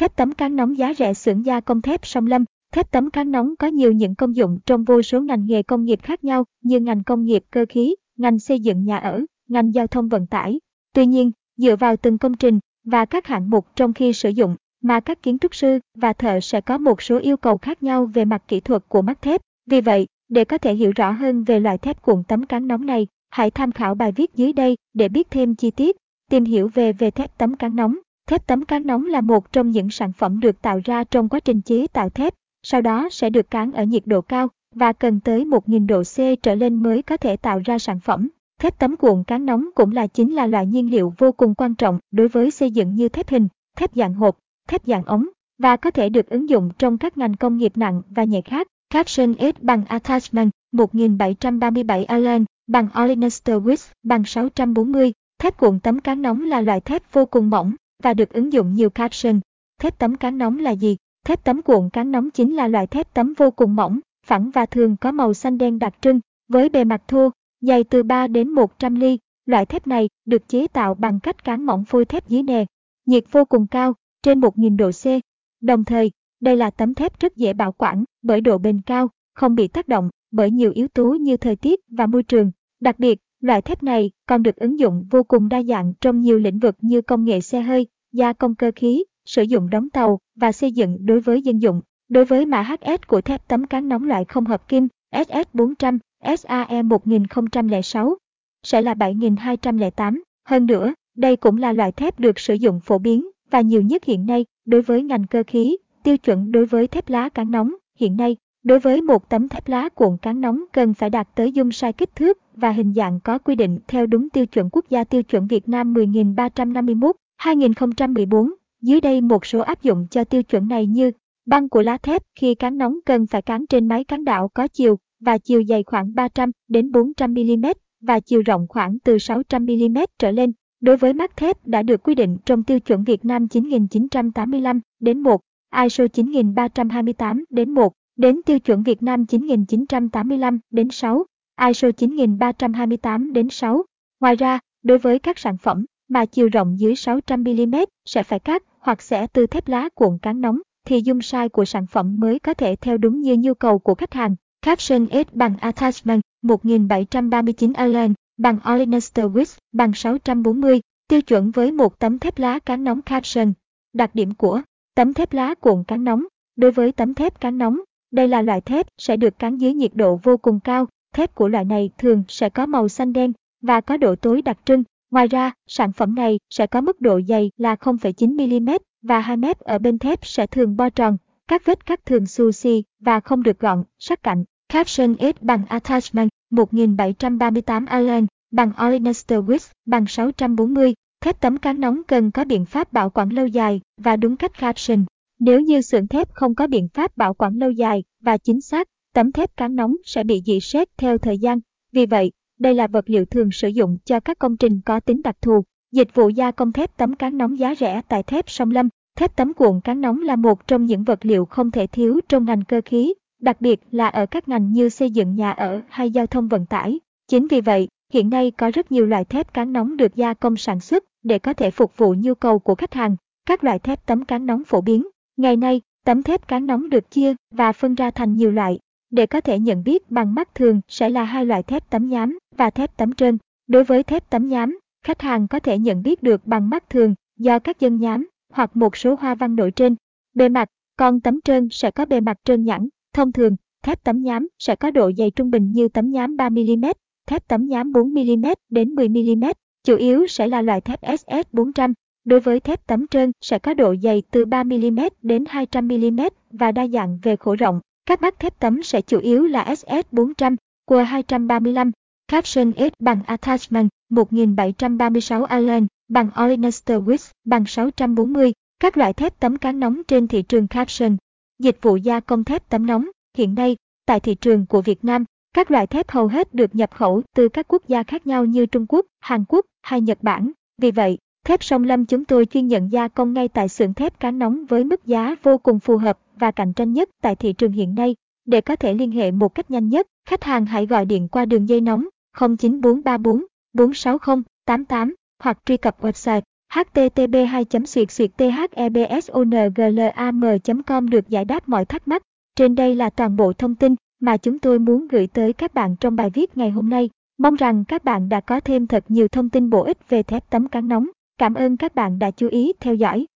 Thép tấm cán nóng giá rẻ xưởng gia công thép Sông Lâm. Thép tấm cán nóng có nhiều những công dụng trong vô số ngành nghề công nghiệp khác nhau như ngành công nghiệp cơ khí, ngành xây dựng nhà ở, ngành giao thông vận tải. Tuy nhiên, dựa vào từng công trình và các hạng mục trong khi sử dụng mà các kiến trúc sư và thợ sẽ có một số yêu cầu khác nhau về mặt kỹ thuật của mắt thép. Vì vậy, để có thể hiểu rõ hơn về loại thép cuộn tấm cán nóng này, hãy tham khảo bài viết dưới đây để biết thêm chi tiết, tìm hiểu về về thép tấm cán nóng. Thép tấm cán nóng là một trong những sản phẩm được tạo ra trong quá trình chế tạo thép, sau đó sẽ được cán ở nhiệt độ cao và cần tới 1000 độ C trở lên mới có thể tạo ra sản phẩm. Thép tấm cuộn cán nóng cũng là chính là loại nhiên liệu vô cùng quan trọng đối với xây dựng như thép hình, thép dạng hộp, thép dạng ống và có thể được ứng dụng trong các ngành công nghiệp nặng và nhẹ khác. Caption S bằng Attachment 1737 Allen bằng Olenester Wix bằng 640. Thép cuộn tấm cán nóng là loại thép vô cùng mỏng và được ứng dụng nhiều caption. Thép tấm cán nóng là gì? Thép tấm cuộn cán nóng chính là loại thép tấm vô cùng mỏng, phẳng và thường có màu xanh đen đặc trưng, với bề mặt thô, dày từ 3 đến 100 ly. Loại thép này được chế tạo bằng cách cán mỏng phôi thép dưới nề, nhiệt vô cùng cao, trên 1000 độ C. Đồng thời, đây là tấm thép rất dễ bảo quản bởi độ bền cao, không bị tác động bởi nhiều yếu tố như thời tiết và môi trường. Đặc biệt, loại thép này còn được ứng dụng vô cùng đa dạng trong nhiều lĩnh vực như công nghệ xe hơi, gia công cơ khí, sử dụng đóng tàu và xây dựng đối với dân dụng. Đối với mã HS của thép tấm cán nóng loại không hợp kim SS400, SAE 1006 sẽ là 7208. Hơn nữa, đây cũng là loại thép được sử dụng phổ biến và nhiều nhất hiện nay đối với ngành cơ khí, tiêu chuẩn đối với thép lá cán nóng hiện nay. Đối với một tấm thép lá cuộn cán nóng cần phải đạt tới dung sai kích thước và hình dạng có quy định theo đúng tiêu chuẩn quốc gia tiêu chuẩn Việt Nam 10351 2014. Dưới đây một số áp dụng cho tiêu chuẩn này như băng của lá thép khi cán nóng cần phải cán trên máy cán đảo có chiều và chiều dày khoảng 300 đến 400 mm và chiều rộng khoảng từ 600 mm trở lên. Đối với mắt thép đã được quy định trong tiêu chuẩn Việt Nam 9985 đến 1, ISO 9328 đến 1, đến tiêu chuẩn Việt Nam 9985 đến 6, ISO 9328 đến 6. Ngoài ra, đối với các sản phẩm mà chiều rộng dưới 600 mm sẽ phải cắt hoặc sẽ từ thép lá cuộn cán nóng thì dung sai của sản phẩm mới có thể theo đúng như nhu cầu của khách hàng. Caption S bằng Attachment 1739 Allen bằng Olenester Width bằng 640, tiêu chuẩn với một tấm thép lá cán nóng Caption. Đặc điểm của tấm thép lá cuộn cán nóng Đối với tấm thép cán nóng, đây là loại thép sẽ được cán dưới nhiệt độ vô cùng cao. Thép của loại này thường sẽ có màu xanh đen và có độ tối đặc trưng. Ngoài ra, sản phẩm này sẽ có mức độ dày là 0,9mm và 2m ở bên thép sẽ thường bo tròn, các vết cắt thường xù xì và không được gọn, sắc cạnh. Caption S bằng Attachment 1738 Allen bằng Olenester Wix bằng 640. Thép tấm cán nóng cần có biện pháp bảo quản lâu dài và đúng cách caption. Nếu như xưởng thép không có biện pháp bảo quản lâu dài và chính xác, tấm thép cán nóng sẽ bị dị xét theo thời gian. Vì vậy, đây là vật liệu thường sử dụng cho các công trình có tính đặc thù. Dịch vụ gia công thép tấm cán nóng giá rẻ tại thép Sông Lâm. Thép tấm cuộn cán nóng là một trong những vật liệu không thể thiếu trong ngành cơ khí, đặc biệt là ở các ngành như xây dựng nhà ở hay giao thông vận tải. Chính vì vậy, hiện nay có rất nhiều loại thép cán nóng được gia công sản xuất để có thể phục vụ nhu cầu của khách hàng. Các loại thép tấm cán nóng phổ biến. Ngày nay, tấm thép cán nóng được chia và phân ra thành nhiều loại. Để có thể nhận biết bằng mắt thường sẽ là hai loại thép tấm nhám và thép tấm trơn. Đối với thép tấm nhám, khách hàng có thể nhận biết được bằng mắt thường do các dân nhám hoặc một số hoa văn nổi trên bề mặt, còn tấm trơn sẽ có bề mặt trơn nhẵn. Thông thường, thép tấm nhám sẽ có độ dày trung bình như tấm nhám 3mm, thép tấm nhám 4mm đến 10mm, chủ yếu sẽ là loại thép SS400. Đối với thép tấm trơn sẽ có độ dày từ 3mm đến 200mm và đa dạng về khổ rộng. Các bát thép tấm sẽ chủ yếu là SS400, của 235, Caption S bằng Attachment 1736 Allen bằng Olenester Wix bằng 640. Các loại thép tấm cán nóng trên thị trường Caption. Dịch vụ gia công thép tấm nóng. Hiện nay, tại thị trường của Việt Nam, các loại thép hầu hết được nhập khẩu từ các quốc gia khác nhau như Trung Quốc, Hàn Quốc hay Nhật Bản. Vì vậy, thép sông Lâm chúng tôi chuyên nhận gia công ngay tại xưởng thép cán nóng với mức giá vô cùng phù hợp và cạnh tranh nhất tại thị trường hiện nay. Để có thể liên hệ một cách nhanh nhất, khách hàng hãy gọi điện qua đường dây nóng 09434 460 88 hoặc truy cập website http 2 thebsonglam com được giải đáp mọi thắc mắc. Trên đây là toàn bộ thông tin mà chúng tôi muốn gửi tới các bạn trong bài viết ngày hôm nay. Mong rằng các bạn đã có thêm thật nhiều thông tin bổ ích về thép tấm cán nóng cảm ơn các bạn đã chú ý theo dõi.